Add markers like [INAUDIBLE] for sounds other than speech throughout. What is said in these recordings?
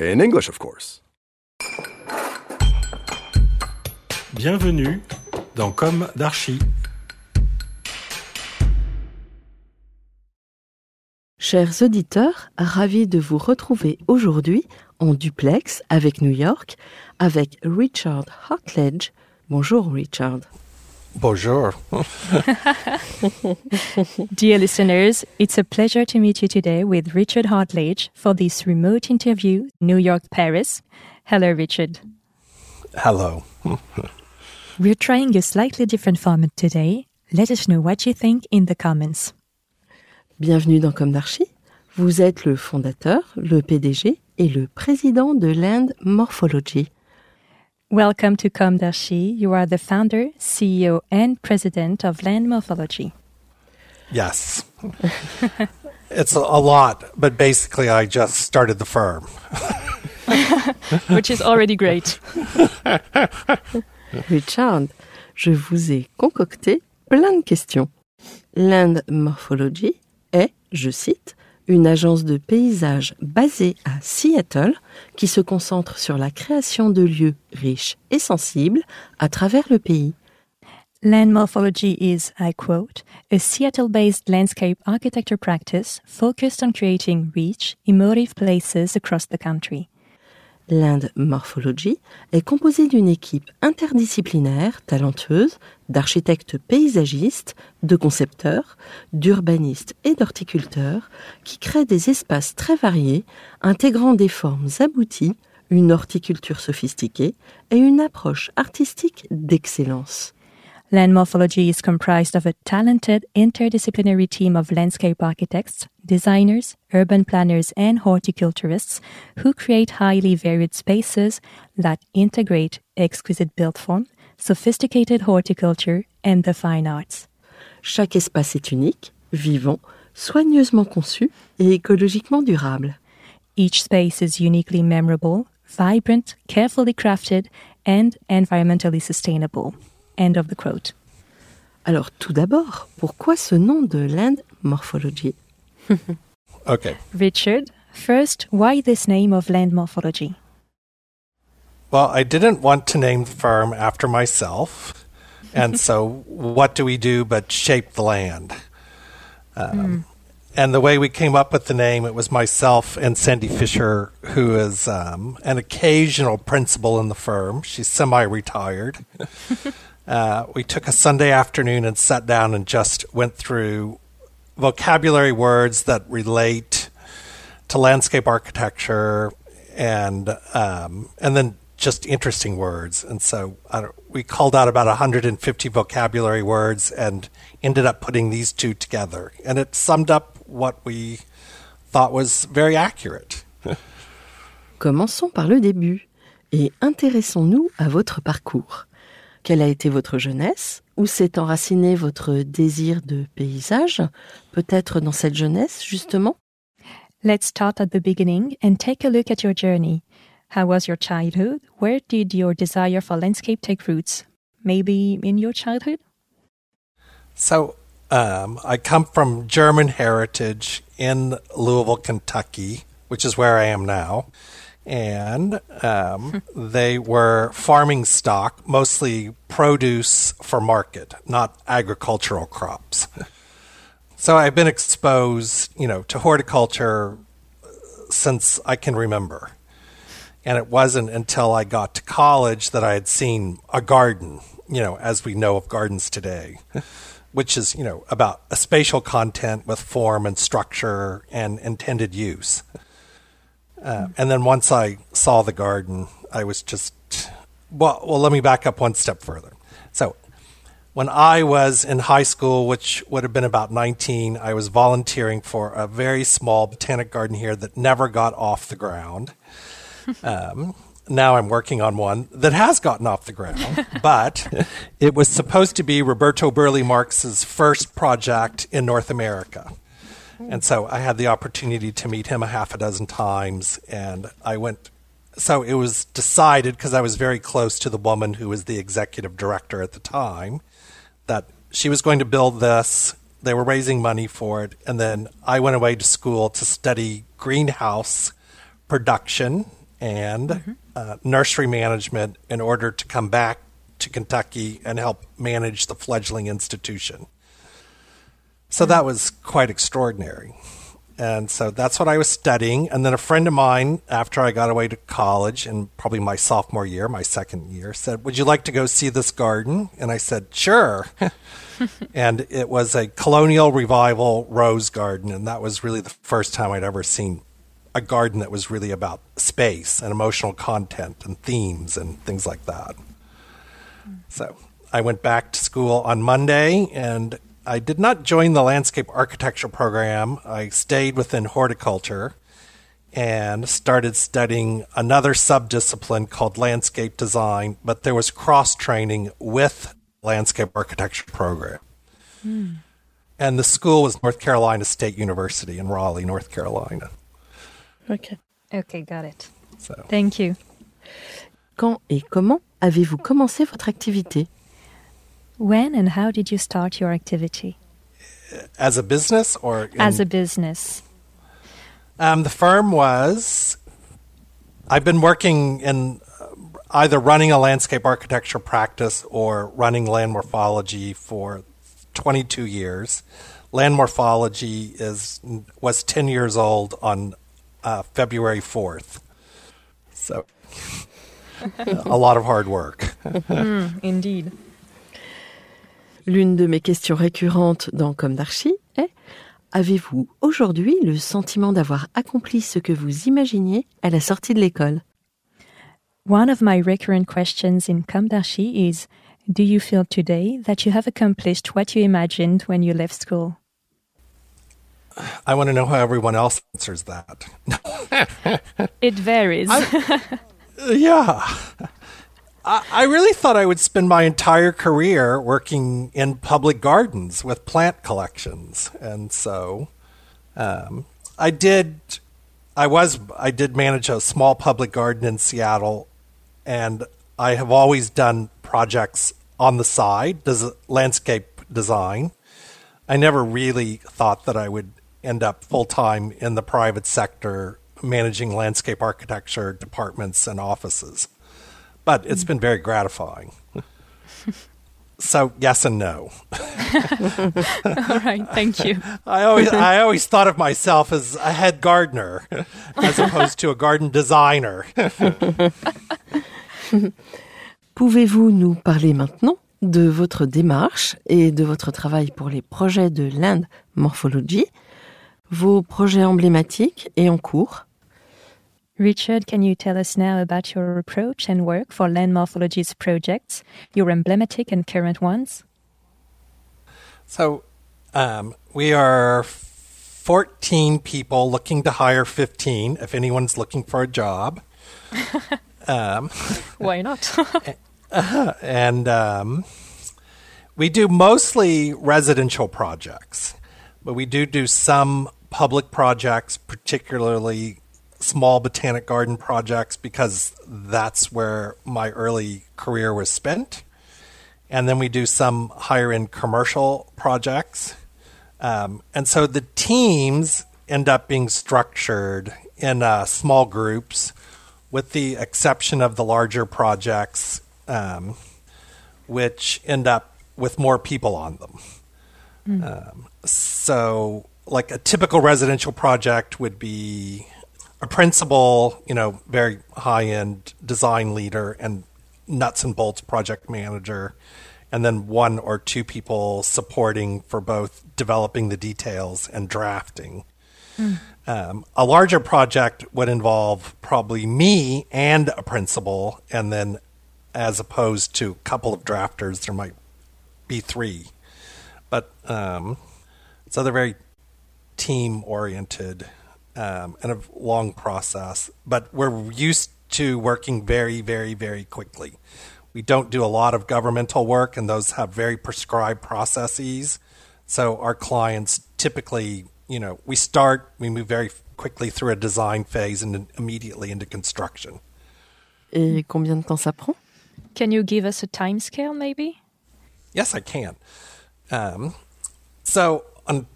In English, of course. Bienvenue dans Comme d'Archi. Chers auditeurs, ravis de vous retrouver aujourd'hui en duplex avec New York, avec Richard Hartledge. Bonjour Richard. Bonjour. [LAUGHS] Dear listeners, it's a pleasure to meet you today with Richard Hartlage for this remote interview, New York, Paris. Hello, Richard. Hello. We're trying a slightly different format today. Let us know what you think in the comments. Bienvenue dans Comme d'Archi. Vous êtes le fondateur, le PDG et le président de Land Morphology. Welcome to Com d'Archi. You are the founder, CEO, and president of Land Morphology. Yes. [LAUGHS] it's a, a lot, but basically, I just started the firm. [LAUGHS] which is already great. [LAUGHS] Richard, je vous ai concocté plein de questions. Land Morphology est, je cite, une agence de paysage basée à Seattle qui se concentre sur la création de lieux riches et sensibles à travers le pays. Land Morphology is, I quote, a Seattle based landscape architecture practice focused on creating rich, emotive places across the country. L'Inde Morphology est composée d'une équipe interdisciplinaire, talentueuse, d'architectes paysagistes, de concepteurs, d'urbanistes et d'horticulteurs qui créent des espaces très variés, intégrant des formes abouties, une horticulture sophistiquée et une approche artistique d'excellence. Land Morphology is comprised of a talented interdisciplinary team of landscape architects, designers, urban planners, and horticulturists who create highly varied spaces that integrate exquisite built form, sophisticated horticulture, and the fine arts. Chaque espace est unique, vivant, soigneusement conçu et écologiquement durable. Each space is uniquely memorable, vibrant, carefully crafted, and environmentally sustainable. End of the quote. Alors tout d'abord, pourquoi ce nom de Land Morphology [LAUGHS] Okay. Richard, first, why this name of land morphology? Well, I didn't want to name the firm after myself. And [LAUGHS] so, what do we do but shape the land? Um, And the way we came up with the name, it was myself and Sandy Fisher, who is um, an occasional principal in the firm. She's semi retired. [LAUGHS] uh, we took a Sunday afternoon and sat down and just went through vocabulary words that relate to landscape architecture and um, and then just interesting words. And so we called out about 150 vocabulary words and ended up putting these two together. And it summed up what we thought was very accurate. [LAUGHS] Commençons par le début et intéressons-nous à votre parcours. Quelle a été votre jeunesse Où s'est enraciné votre désir de paysage Peut-être dans cette jeunesse, justement Let's start at the beginning and take a look at your journey. How was your childhood? Where did your desire for landscape take roots? Maybe in your childhood? So um, I come from German heritage in Louisville, Kentucky, which is where I am now. And um, [LAUGHS] they were farming stock, mostly produce for market, not agricultural crops. So I've been exposed, you know, to horticulture since I can remember. And it wasn't until I got to college that I had seen a garden, you know, as we know of gardens today, [LAUGHS] which is, you know, about a spatial content with form and structure and intended use. Uh, and then once I saw the garden, I was just, well, well, let me back up one step further. So when I was in high school, which would have been about 19, I was volunteering for a very small botanic garden here that never got off the ground. [LAUGHS] Um, now I'm working on one that has gotten off the ground, [LAUGHS] but it was supposed to be Roberto Burle Marx's first project in North America. And so I had the opportunity to meet him a half a dozen times, and I went. So it was decided because I was very close to the woman who was the executive director at the time that she was going to build this. They were raising money for it. And then I went away to school to study greenhouse production and mm-hmm. uh, nursery management in order to come back to Kentucky and help manage the fledgling institution. So that was quite extraordinary. And so that's what I was studying. And then a friend of mine, after I got away to college, in probably my sophomore year, my second year, said, Would you like to go see this garden? And I said, Sure. [LAUGHS] and it was a colonial revival rose garden. And that was really the first time I'd ever seen a garden that was really about space and emotional content and themes and things like that. So I went back to school on Monday and I did not join the landscape architecture program. I stayed within horticulture and started studying another subdiscipline called landscape design, but there was cross training with landscape architecture program. Mm. And the school was North Carolina State University in Raleigh, North Carolina. Okay. Okay, got it. So. Thank you. Quand et comment avez-vous commencé votre activité When and how did you start your activity? As a business or? In, As a business. Um, the firm was, I've been working in uh, either running a landscape architecture practice or running land morphology for 22 years. Land morphology is was 10 years old on uh, February 4th. So, [LAUGHS] a lot of hard work. mm, indeed. L'une de mes questions récurrentes dans Comme d'Archie est Avez-vous aujourd'hui le sentiment d'avoir accompli ce que vous imaginiez à la sortie de l'école? One of my recurrent questions in Comme d'Archie is Do you feel today that you have accomplished what you imagined when you left school? I want to know how everyone else answers that. [LAUGHS] it varies. [LAUGHS] yeah. I, really thought I would spend my entire career working in public gardens with plant collections, and so um, I did. I was. I did manage a small public garden in Seattle, and I have always done projects on the side, does landscape design. I never really thought that I would end up full time in the private sector managing landscape architecture departments and offices but it's been very gratifying. [LAUGHS] so yes and no. [LAUGHS] All right, thank you. I always I always thought of myself as a head gardener as opposed to a garden designer. [LAUGHS] Pouvez-vous nous parler maintenant de votre démarche et de votre travail pour les projets de Land Morphology, vos projets emblématiques et en cours Richard, can you tell us now about your approach and work for Land Morphology's projects, your emblematic and current ones? So, um, we are 14 people looking to hire 15 if anyone's looking for a job. [LAUGHS] um, [LAUGHS] Why not? uh, [LAUGHS] and um, we do mostly residential projects, but we do do some public projects, particularly small botanic garden projects because that's where my early career was spent. And then we do some higher end commercial projects. Um, and so the teams end up being structured in uh, small groups, with the exception of the larger projects, um, which end up with more people on them. Mm. Um, so, like a typical residential project would be a principal, you know, very high end design leader and nuts and bolts project manager, and then one or two people supporting for both developing the details and drafting. Mm. Um, a larger project would involve probably me and a principal, and then as opposed to a couple of drafters, there might be three. But um, so they're very team oriented um, and a long process. But we're used to working very, very, very quickly. We don't do a lot of governmental work, and those have very prescribed processes. So our clients typically, you know, we start, we move very quickly through a design phase and then immediately into construction. Et combien de temps ça prend? Can you give us a time scale, maybe? Yes, I can. Um, so, on,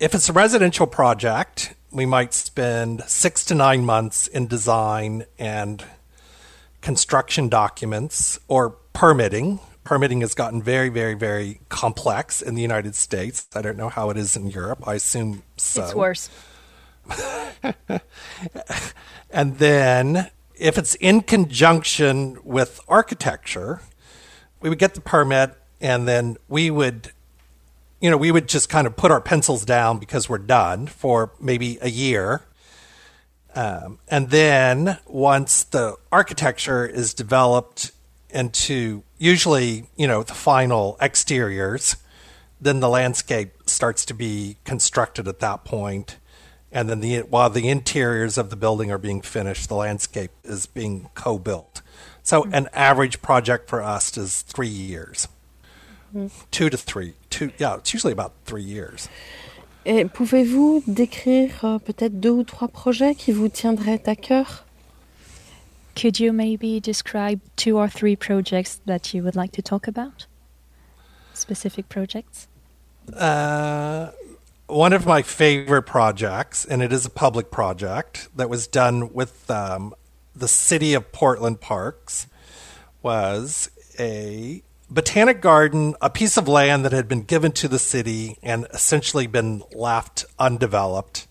if it's a residential project, we might spend six to nine months in design and construction documents or permitting. Permitting has gotten very, very, very complex in the United States. I don't know how it is in Europe. I assume so. It's worse. [LAUGHS] and then, if it's in conjunction with architecture, we would get the permit and then we would you know, we would just kind of put our pencils down because we're done for maybe a year. Um, and then once the architecture is developed into usually, you know, the final exteriors, then the landscape starts to be constructed at that point. And then the while the interiors of the building are being finished, the landscape is being co-built. So mm-hmm. an average project for us is three years. Two to three. Two, yeah, it's usually about three years. Et pouvez-vous décrire euh, peut-être deux ou trois projets qui vous tiendraient à cœur? Could you maybe describe two or three projects that you would like to talk about? Specific projects? Uh, one of my favorite projects, and it is a public project that was done with um, the city of Portland Parks, was a Botanic Garden, a piece of land that had been given to the city and essentially been left undeveloped.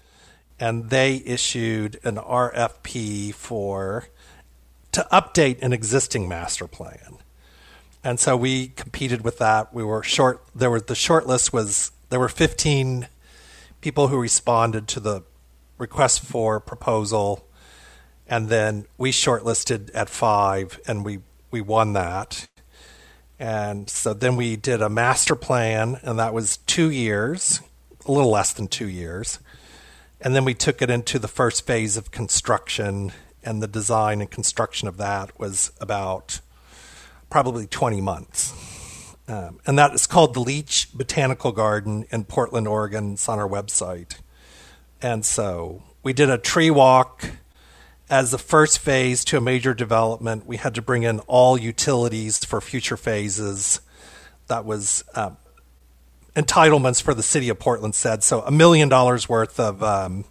And they issued an RFP for to update an existing master plan. And so we competed with that. We were short there was the short list was there were 15 people who responded to the request for proposal and then we shortlisted at 5 and we we won that and so then we did a master plan, and that was two years, a little less than two years. And then we took it into the first phase of construction, and the design and construction of that was about probably 20 months. Um, and that is called the Leach Botanical Garden in Portland, Oregon. It's on our website. And so we did a tree walk as the first phase to a major development, we had to bring in all utilities for future phases. That was um, entitlements for the city of Portland said so. A million dollars worth of um,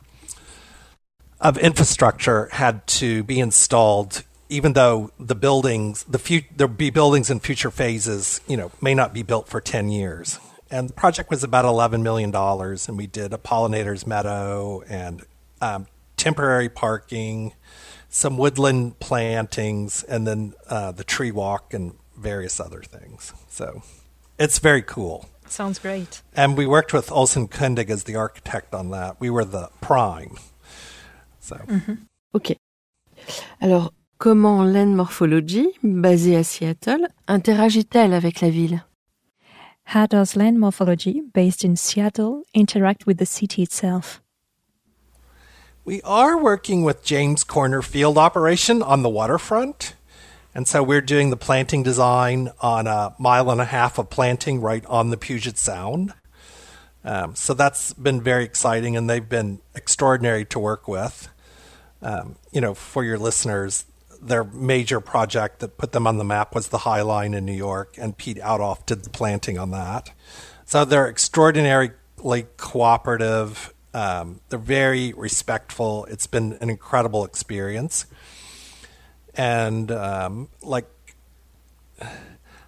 of infrastructure had to be installed, even though the buildings, the fu- there'll be buildings in future phases, you know, may not be built for ten years. And the project was about eleven million dollars, and we did a pollinators meadow and um, temporary parking some woodland plantings, and then uh, the tree walk and various other things. So it's very cool. Sounds great. And we worked with Olson Kundig as the architect on that. We were the prime. So. Mm-hmm. Ok. Alors, comment Land Morphology, basée à Seattle, interagit-elle avec la ville? How does Land Morphology, based in Seattle, interact with the city itself? We are working with James Corner Field Operation on the waterfront. And so we're doing the planting design on a mile and a half of planting right on the Puget Sound. Um, so that's been very exciting, and they've been extraordinary to work with. Um, you know, for your listeners, their major project that put them on the map was the High Line in New York, and Piet Oudolf did the planting on that. So they're extraordinarily cooperative um, they're very respectful. It's been an incredible experience. And um, like,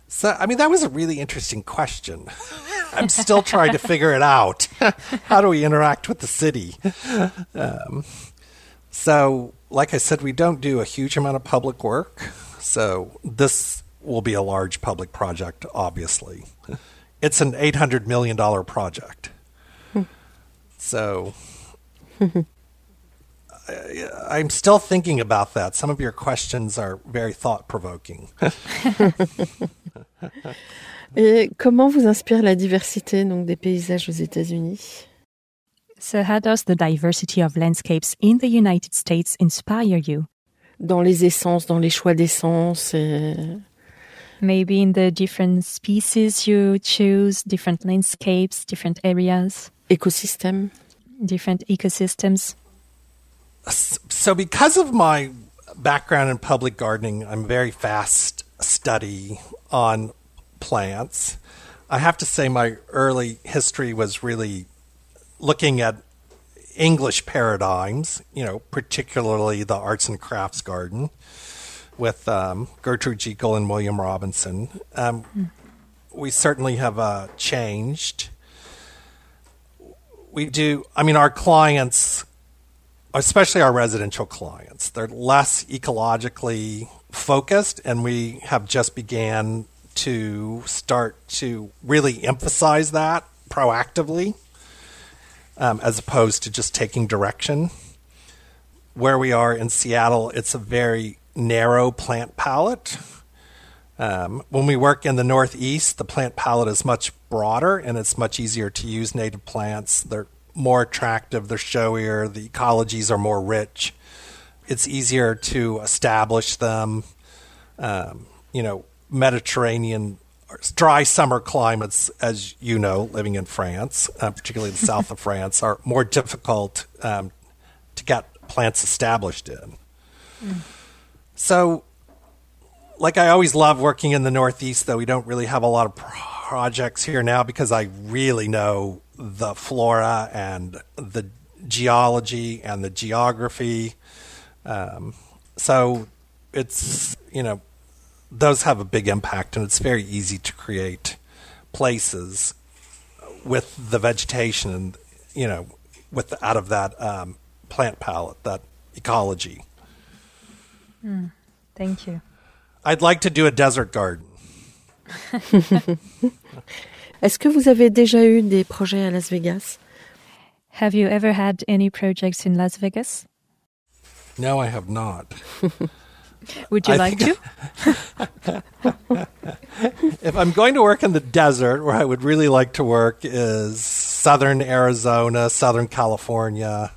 So, I mean, that was a really interesting question. [LAUGHS] I'm still trying to figure it out. [LAUGHS] How do we interact with the city? Um, so, like I said, we don't do a huge amount of public work. So, this will be a large public project, obviously. It's an $800 million project. So, I, am still thinking about that. Some of your questions are very thought provoking. [LAUGHS] Et comment vous inspire la diversité donc, des paysages aux États-Unis So, how does the diversity of landscapes in the United States inspire you? Dans les essences, dans les choix d'essence. Et... Maybe in the different species you choose, different landscapes, different areas. Écosystèmes. Different ecosystems. So, because of my background in public gardening, I'm very fast study on plants. I have to say, my early history was really looking at English paradigms, you know, particularly the arts and crafts garden with um, Gertrude Jekyll and William Robinson. Um, mm. We certainly have uh, changed. We do, I mean, our clients, especially our residential clients, they're less ecologically focused, and we have just began to start to really emphasize that proactively um, as opposed to just taking direction. Where we are in Seattle, it's a very narrow plant palette. Um, when we work in the Northeast, the plant palette is much broader and it's much easier to use native plants. They're more attractive, they're showier, the ecologies are more rich. It's easier to establish them. Um, you know, Mediterranean dry summer climates, as you know, living in France, uh, particularly the south of [LAUGHS] France, are more difficult um, to get plants established in. Mm. So, like I always love working in the Northeast, though we don't really have a lot of projects here now because I really know the flora and the geology and the geography. Um, so it's you know those have a big impact, and it's very easy to create places with the vegetation and you know with the, out of that um, plant palette, that ecology. Mm, thank you. I'd like to do a desert garden. [LAUGHS] Est-ce que vous avez déjà eu des projets à Las Vegas? Have you ever had any projects in Las Vegas? No, I have not. [LAUGHS] Would you I like to? [LAUGHS] if I'm going to work in the desert, where I would really like to work is southern Arizona, southern California.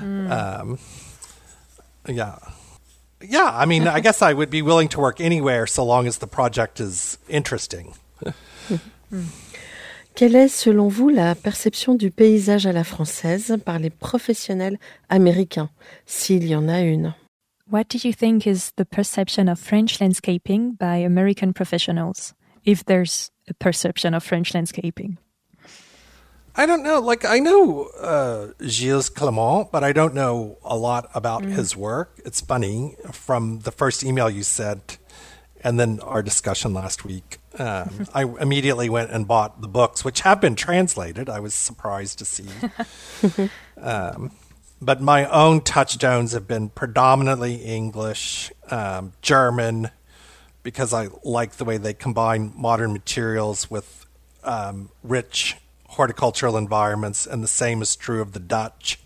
mm. um, yeah. Yeah, I mean, I guess I would be willing to work anywhere so long as the project is interesting. [LAUGHS] [LAUGHS] Quelle est, selon vous, la perception du paysage à la française par les professionnels américains, s'il y en a une? What do you think is the perception of French landscaping by American professionals, if there's a perception of French landscaping? I don't know. Like I know uh, Gilles Clement, but I don't know a lot about mm. his work. It's funny from the first email you sent, and then our discussion last week. Um, [LAUGHS] I immediately went and bought the books, which have been translated. I was surprised to see. [LAUGHS] um, but my own touchstones have been predominantly English, um, German, because I like the way they combine modern materials with um, rich horticultural environments, and the same is true of the Dutch.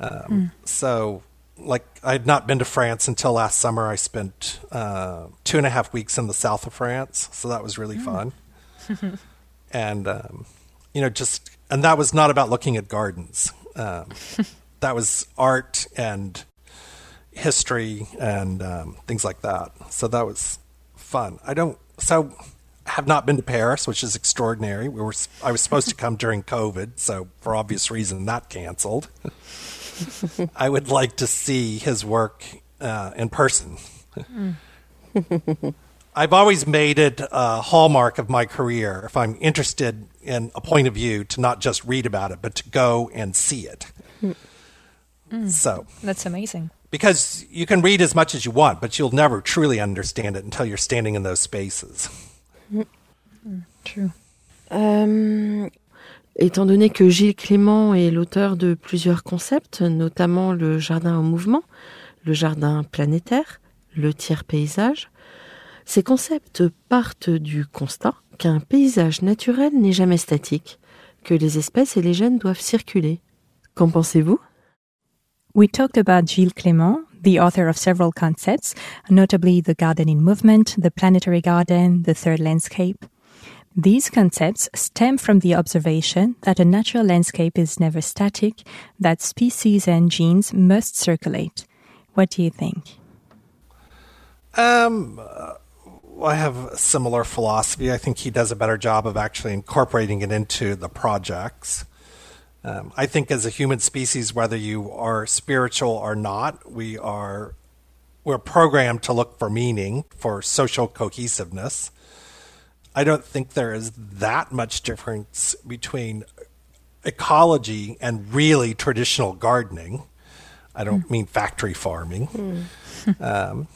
Um, mm. So, like, I had not been to France until last summer. I spent uh, two and a half weeks in the south of France, so that was really mm. fun. [LAUGHS] and, um, you know, just, and that was not about looking at gardens. Um, [LAUGHS] that was art and history and um, things like that. So that was fun. I don't, so have not been to Paris, which is extraordinary. We were I was supposed to come during COVID, so for obvious reason that canceled. [LAUGHS] I would like to see his work uh, in person. I've always made it a hallmark of my career if I'm interested in a point of view to not just read about it, but to go and see it. Mm. So that's amazing. Because you can read as much as you want, but you'll never truly understand it until you're standing in those spaces. True. Euh, étant donné que Gilles Clément est l'auteur de plusieurs concepts, notamment le jardin en mouvement, le jardin planétaire, le tiers paysage, ces concepts partent du constat qu'un paysage naturel n'est jamais statique, que les espèces et les gènes doivent circuler. Qu'en pensez-vous? We talked about Gilles Clément, the author of several concepts, notably the garden in movement, the planetary garden, the third landscape. These concepts stem from the observation that a natural landscape is never static, that species and genes must circulate. What do you think? Um, uh, I have a similar philosophy. I think he does a better job of actually incorporating it into the projects. Um, I think as a human species, whether you are spiritual or not, we are we're programmed to look for meaning, for social cohesiveness. I don't think there is that much difference between ecology and really traditional gardening. I don't mm. mean factory farming. Mm. [LAUGHS] um,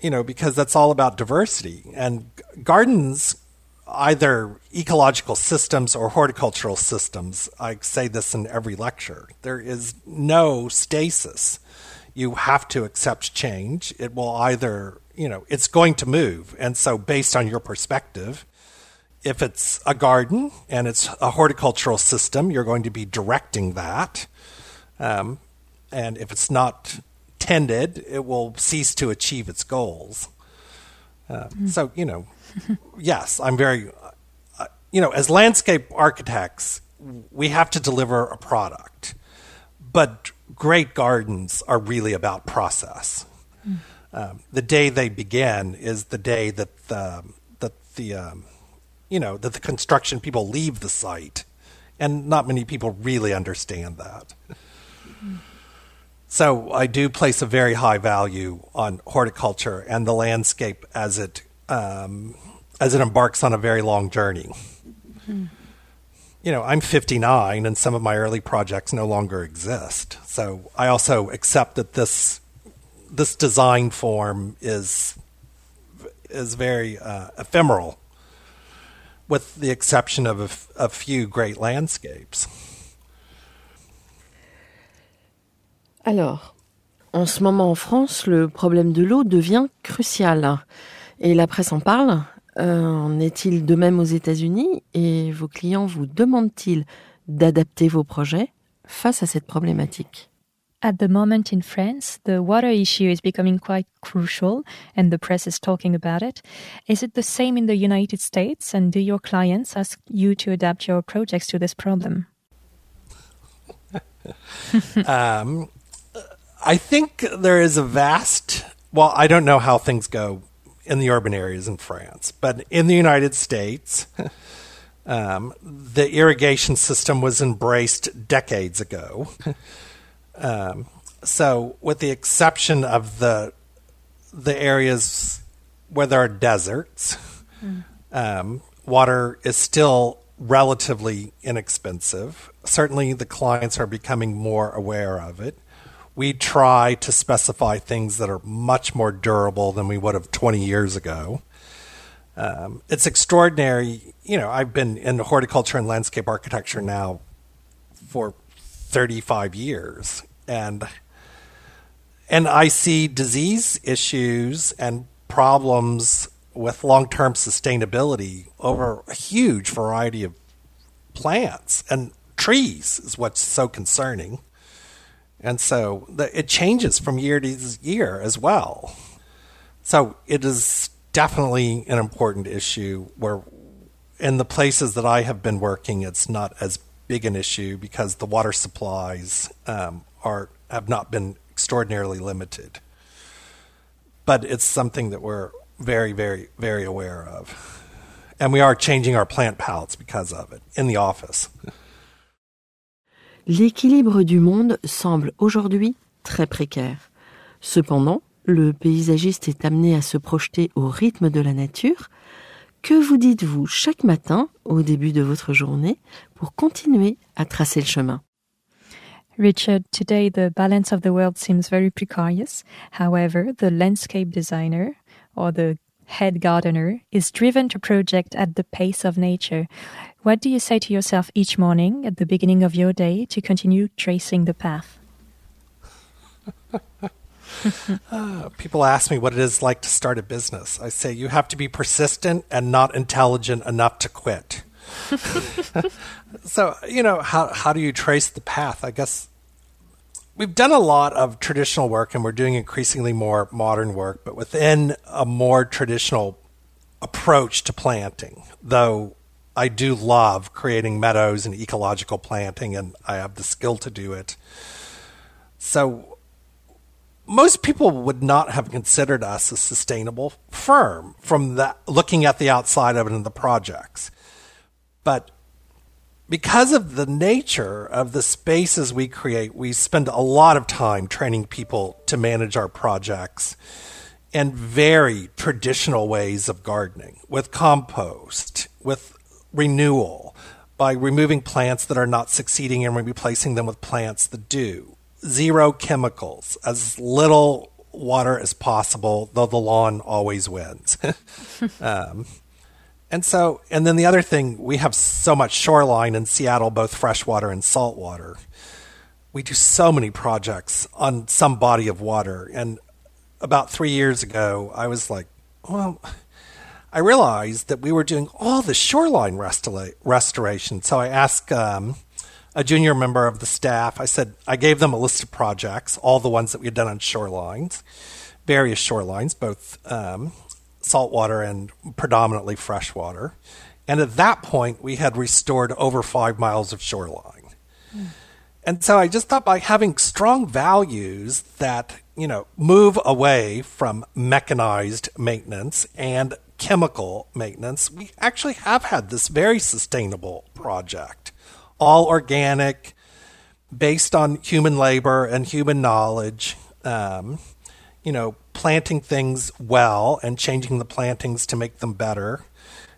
you know, because that's all about diversity. And gardens, either ecological systems or horticultural systems, I say this in every lecture, there is no stasis. You have to accept change. It will either, you know, it's going to move. And so, based on your perspective, if it's a garden and it's a horticultural system, you're going to be directing that. Um, and if it's not tended, it will cease to achieve its goals. Uh, mm. So, you know, [LAUGHS] yes, I'm very, uh, you know, as landscape architects, we have to deliver a product. But great gardens are really about process. Mm. Um, the day they begin is the day that the, that the um, you know that the construction people leave the site, and not many people really understand that. So I do place a very high value on horticulture and the landscape as it um, as it embarks on a very long journey. Mm-hmm. You know, I'm 59, and some of my early projects no longer exist. So I also accept that this this design form is is very uh, ephemeral, with the exception of a, a few great landscapes. Alors, en ce moment en France, le problème de l'eau devient crucial. Et la presse en parle. Euh, en est-il de même aux États-Unis? Et vos clients vous demandent-ils d'adapter vos projets face à cette problématique? At the moment in France, the water issue is becoming quite crucial and the press is talking about it. Is it the same in the United States and do your clients ask you to adapt your projects to this problem? [LAUGHS] um, I think there is a vast. Well, I don't know how things go in the urban areas in France, but in the United States, [LAUGHS] um, the irrigation system was embraced decades ago. [LAUGHS] um, so, with the exception of the the areas where there are deserts, mm. um, water is still relatively inexpensive. Certainly, the clients are becoming more aware of it we try to specify things that are much more durable than we would have 20 years ago. Um, it's extraordinary. You know, I've been in horticulture and landscape architecture now for 35 years, and and I see disease issues and problems with long-term sustainability over a huge variety of plants and trees is what's so concerning. And so the, it changes from year to year as well. So it is definitely an important issue where in the places that I have been working, it's not as big an issue because the water supplies um, are have not been extraordinarily limited. But it's something that we're very, very, very aware of. And we are changing our plant palettes because of it in the office. L'équilibre du monde semble aujourd'hui très précaire. Cependant, le paysagiste est amené à se projeter au rythme de la nature. Que vous dites-vous chaque matin au début de votre journée pour continuer à tracer le chemin Richard, today the balance of the world seems very precarious. However, the landscape designer or the head gardener, is driven to project at the pace of nature. What do you say to yourself each morning at the beginning of your day to continue tracing the path? uh, [LAUGHS] people ask me what it is like to start a business. I say you have to be persistent and not intelligent enough to quit. [LAUGHS] so, you know, how, how do you trace the path? I guess we've done a lot of traditional work and we're doing increasingly more modern work, but within a more traditional approach to planting, though I do love creating meadows and ecological planting and I have the skill to do it. So most people would not have considered us a sustainable firm from that looking at the outside of it in the projects. But because of the nature of the spaces we create, we spend a lot of time training people to manage our projects in very traditional ways of gardening with compost, with renewal, by removing plants that are not succeeding and replacing them with plants that do. Zero chemicals, as little water as possible, though the lawn always wins. [LAUGHS] um, and so, and then the other thing, we have so much shoreline in Seattle, both freshwater and saltwater. We do so many projects on some body of water. And about three years ago, I was like, well, I realized that we were doing all the shoreline restora- restoration. So I asked um, a junior member of the staff, I said, I gave them a list of projects, all the ones that we had done on shorelines, various shorelines, both um, saltwater and predominantly freshwater. And at that point, we had restored over five miles of shoreline. Mm. And so I just thought by having strong values that, you know, move away from mechanized maintenance and chemical maintenance, we actually have had this very sustainable project, all organic, based on human labor and human knowledge. Um, you know, planting things well and changing the plantings to make them better.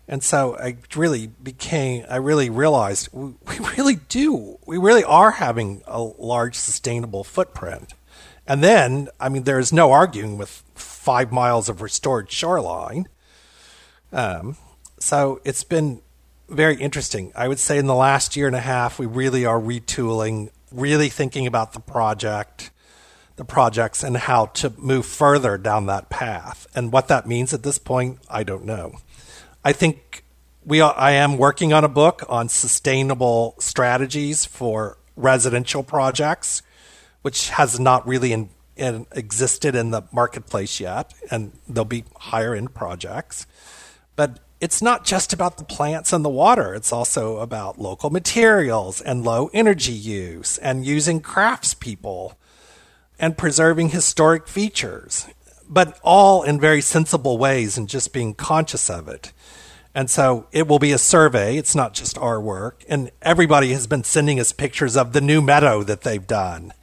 And so I really became, I really realized we, [LAUGHS] we really do, we really are having a large sustainable footprint. And then, I mean, there's no arguing with five miles of restored shoreline. Um, so it's been very interesting. I would say in the last year and a half, we really are retooling, really thinking about the project, the projects and how to move further down that path. And what that means at this point, I don't know. I think we are, I am working on a book on sustainable strategies for residential projects, which has not really in, in, existed in the marketplace yet, and there'll be higher end projects. But it's not just about the plants and the water. It's also about local materials and low energy use and using craftspeople and preserving historic features, but all in very sensible ways and just being conscious of it. And so it will be a survey. It's not just our work. And everybody has been sending us pictures of the new meadow that they've done.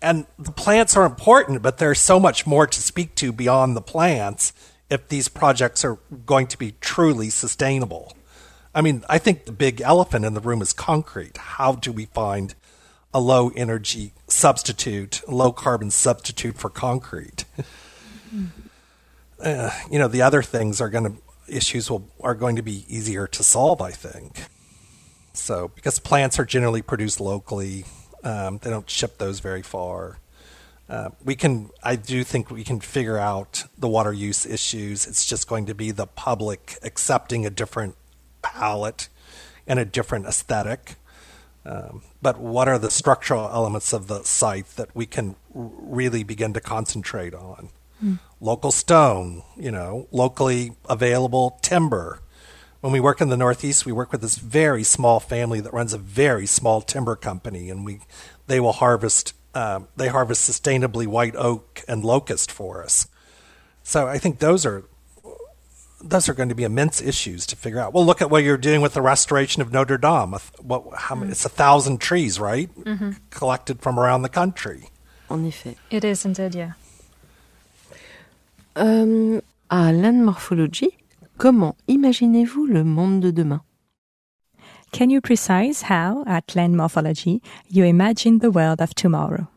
And the plants are important, but there's so much more to speak to beyond the plants if these projects are going to be truly sustainable. I mean, I think the big elephant in the room is concrete. How do we find a low energy substitute, low carbon substitute for concrete. uh, you know, the other things are going to issues will are going to be easier to solve, I think. So because plants are generally produced locally, um, they don't ship those very far. Uh, we can, I do think we can figure out the water use issues. It's just going to be the public accepting a different palette and a different aesthetic um, but what are the structural elements of the site that we can r- really begin to concentrate on? Mm. Local stone, you know, locally available timber. When we work in the Northeast, we work with this very small family that runs a very small timber company, and we they will harvest um, they harvest sustainably white oak and locust for us. So I think those are those are going to be immense issues to figure out. Well, look at what you're doing with the restoration of Notre Dame. What, how many. It's a thousand trees, right? Mm-hmm. Collected from around the country. En effet. It is indeed, yeah. Euh, à Land Morphology, comment imaginez-vous le monde de demain? Can you precise how, at Land Morphology, you imagine the world of tomorrow?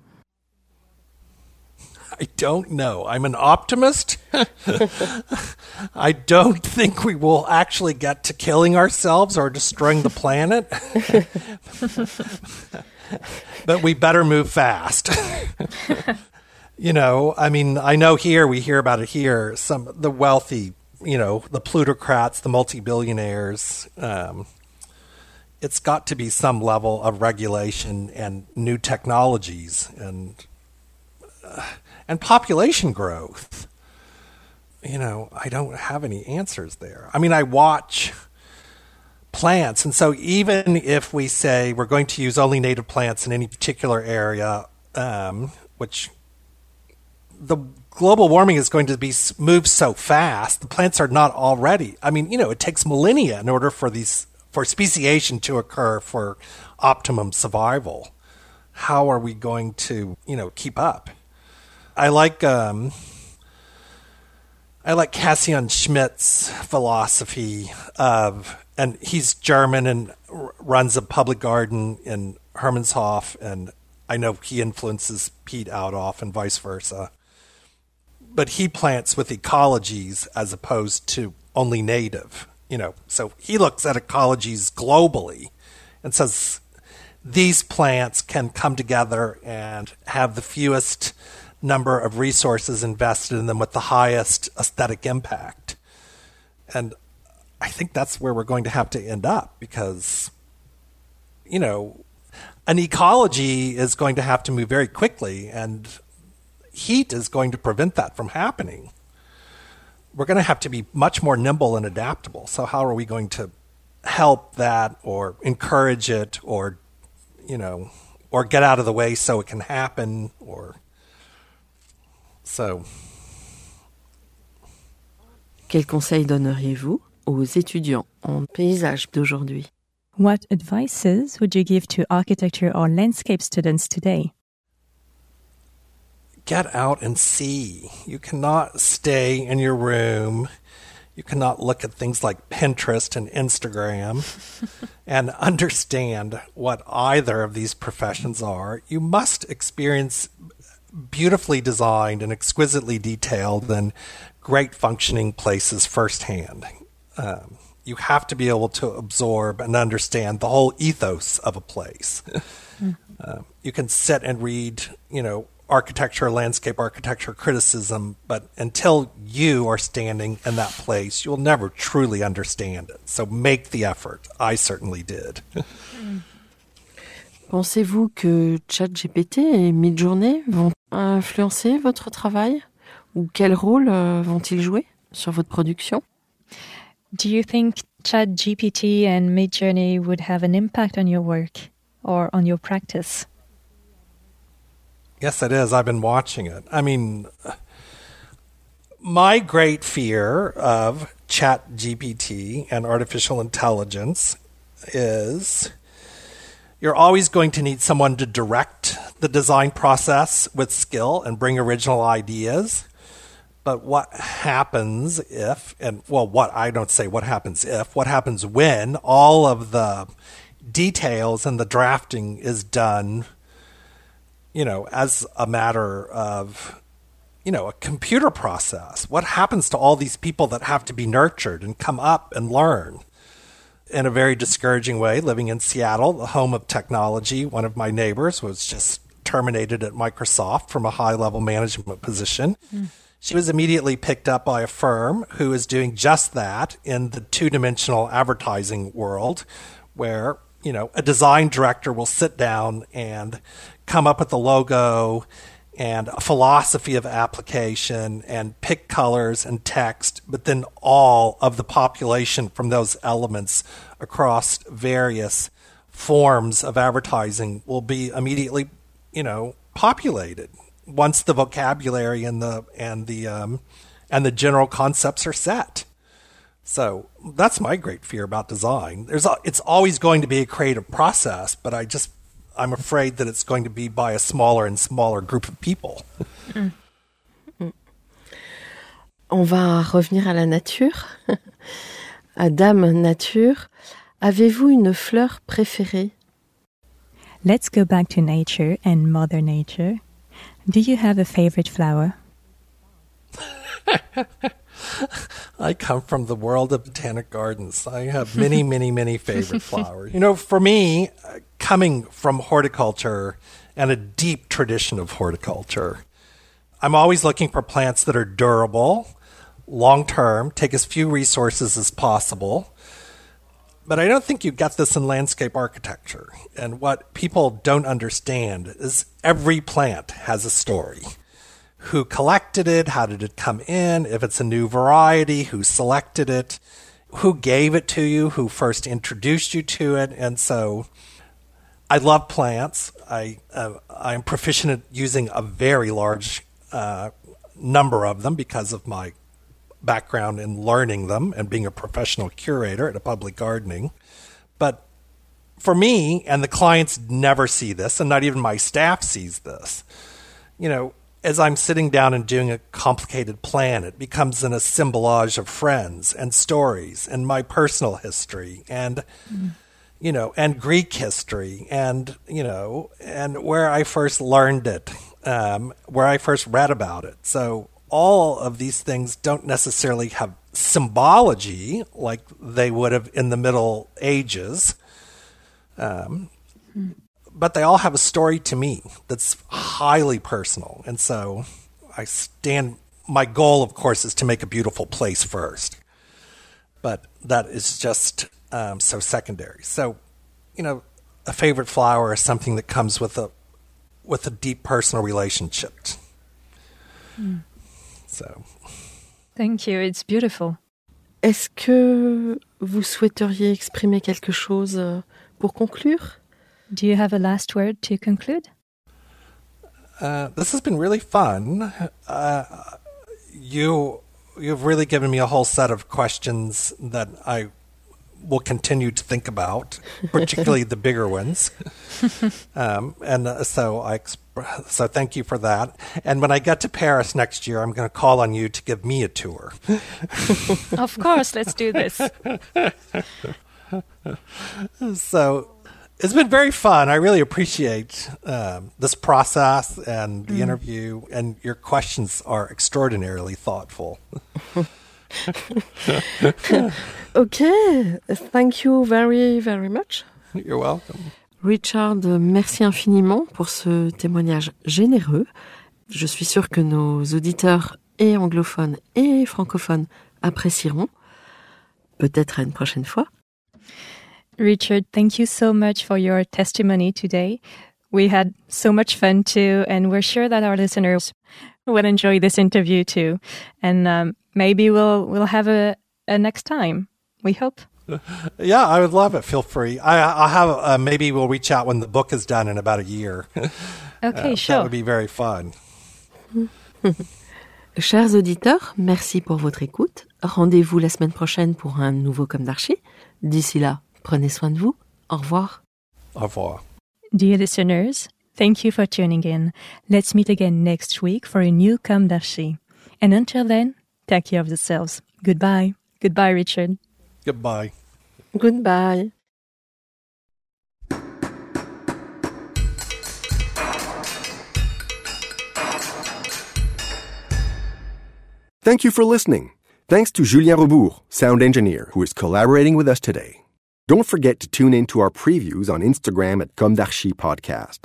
I don't know. I'm an optimist. [LAUGHS] I don't think we will actually get to killing ourselves or destroying the planet. [LAUGHS] but we better move fast. [LAUGHS] you know, I mean, I know here we hear about it here. Some the wealthy, you know, the plutocrats, the multi-billionaires. Um, it's got to be some level of regulation and new technologies and uh, and population growth. You know, I don't have any answers there. I mean, I watch plants, and so even if we say we're going to use only native plants in any particular area, um, which the global warming is going to be moved so fast, the plants are not already. I mean, you know, it takes millennia in order for these for speciation to occur for optimum survival. How are we going to, you know, keep up? I like um, I like Cassian Schmidt's philosophy of, and he's German and runs a public garden in Hermannshof, and I know he influences Piet Oudolf and vice versa. But he plants with ecologies as opposed to only native you know, so he looks at ecologies globally and says these plants can come together and have the fewest number of resources invested in them with the highest aesthetic impact. And I think that's where we're going to have to end up because, you know, an ecology is going to have to move very quickly, and heat is going to prevent that from happening we're going to have to be much more nimble and adaptable. So how are we going to help that or encourage it or you know or get out of the way so it can happen or so Quel conseil donneriez-vous aux étudiants en paysage d'aujourd'hui? What advices would you give to architecture or landscape students today? get out and see. You cannot stay in your room. You cannot look at things like Pinterest and Instagram [LAUGHS] and understand what either of these professions are. You must experience beautifully designed and exquisitely detailed and great functioning places firsthand. Um, you have to be able to absorb and understand the whole ethos of a place. Uh, [LAUGHS] you can sit and read, you know, architecture, landscape architecture criticism, but until you are standing in that place, you'll never truly understand it. So make the effort. I certainly did. Pensez-vous que ChatGPT et Midjourney vont influencer votre travail ou quel rôle euh, vont-ils jouer sur votre production? Do you think ChatGPT and Midjourney would have an impact on your work or on your practice? Yes, it is. I've been watching it. I mean, my great fear of Chat GPT and artificial intelligence is you're always going to need someone to direct the design process with skill and bring original ideas. But what happens if, and well, what I don't say what happens if, what happens when all of the details and the drafting is done you know, as a matter of, you know, a computer process. What happens to all these people that have to be nurtured and come up and learn? In a very discouraging way, living in Seattle, the home of technology, one of my neighbors was just terminated at Microsoft from a high level management position. Mm. She was immediately picked up by a firm who is doing just that in the two dimensional advertising world, where you know, a design director will sit down and come up with the logo and a philosophy of application and pick colors and text, but then all of the population from those elements across various forms of advertising will be immediately, you know, populated once the vocabulary and the and the um, and the general concepts are set. So that's my great fear about design. There's a, it's always going to be a creative process, but I just I'm afraid that it's going to be by a smaller and smaller group of people. On va revenir à la nature. [LAUGHS] à Dame Nature, avez-vous une fleur préférée? Let's go back to nature and Mother Nature. Do you have a favorite flower? [LAUGHS] I come from the world of botanic gardens. I have many, many, many favorite [LAUGHS] flowers. You know, for me, coming from horticulture and a deep tradition of horticulture, I'm always looking for plants that are durable, long term, take as few resources as possible. But I don't think you get this in landscape architecture. And what people don't understand is every plant has a story who collected it, how did it come in, if it's a new variety, who selected it, who gave it to you, who first introduced you to it. And so I love plants. I, uh, I'm proficient at using a very large uh, number of them because of my background in learning them and being a professional curator at a public gardening. But for me, and the clients never see this, and not even my staff sees this, you know, as I'm sitting down and doing a complicated plan, it becomes an assemblage of friends and stories and my personal history and, mm. You know, and Greek history and, you know, and where I first learned it, um, where I first read about it. So all of these things don't necessarily have symbology like they would have in the Middle Ages. Um, but they all have a story to me that's highly personal. And so I stand, my goal, of course, is to make a beautiful place first. But that is just um, so secondary. So, you know, a favorite flower is something that comes with a with a deep personal relationship. Mm. So. Thank you. It's beautiful. Est-ce que vous souhaiteriez exprimer quelque chose euh, pour conclure? Do you have a last word to conclude? Uh, this has been really fun. Uh, you you've really given me a whole set of questions that I will continue to think about, [LAUGHS] particularly the bigger ones. Um, and uh, so I exp- so thank you for that. And when I get to Paris next year, I'm going to call on you to give me a tour. [LAUGHS] of course, let's do this. [LAUGHS] so it's been very fun. I really appreciate um, this process and the mm. interview, and your questions are extraordinarily thoughtful. [LAUGHS] okay, thank you very, very much. You're welcome. Richard, merci infiniment pour ce témoignage généreux. Je suis sûre que nos auditeurs et anglophones et francophones apprécieront. Peut-être à une prochaine fois. Richard, thank you so much for your testimony today. We had so much fun too, and we're sure that our listeners will enjoy this interview too. And um, maybe we'll we'll have a, a next time. We hope. [LAUGHS] Yeah, I would love it. Feel free. I, I have uh, maybe we'll reach out when the book is done in about a year. [LAUGHS] Okay, uh, sure. That would be very fun. [LAUGHS] Chers auditeurs, merci pour votre écoute. Rendez-vous la semaine prochaine pour un nouveau Com d'Archi. D'ici là, Prenez soin de vous. Au revoir. Au revoir. Dear listeners, thank you for tuning in. Let's meet again next week for a new Com d'Archi. And until then, take care of yourselves. Goodbye. Goodbye, Richard. Goodbye. Goodbye. Thank you for listening. Thanks to Julien Rebours, sound engineer, who is collaborating with us today. Don't forget to tune in to our previews on Instagram at Com d'Archi Podcast.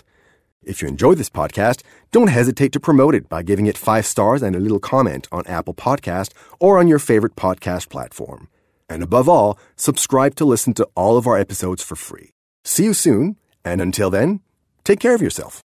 If you enjoy this podcast, don't hesitate to promote it by giving it five stars and a little comment on Apple Podcast or on your favorite podcast platform. And above all, subscribe to listen to all of our episodes for free. See you soon, and until then, take care of yourself.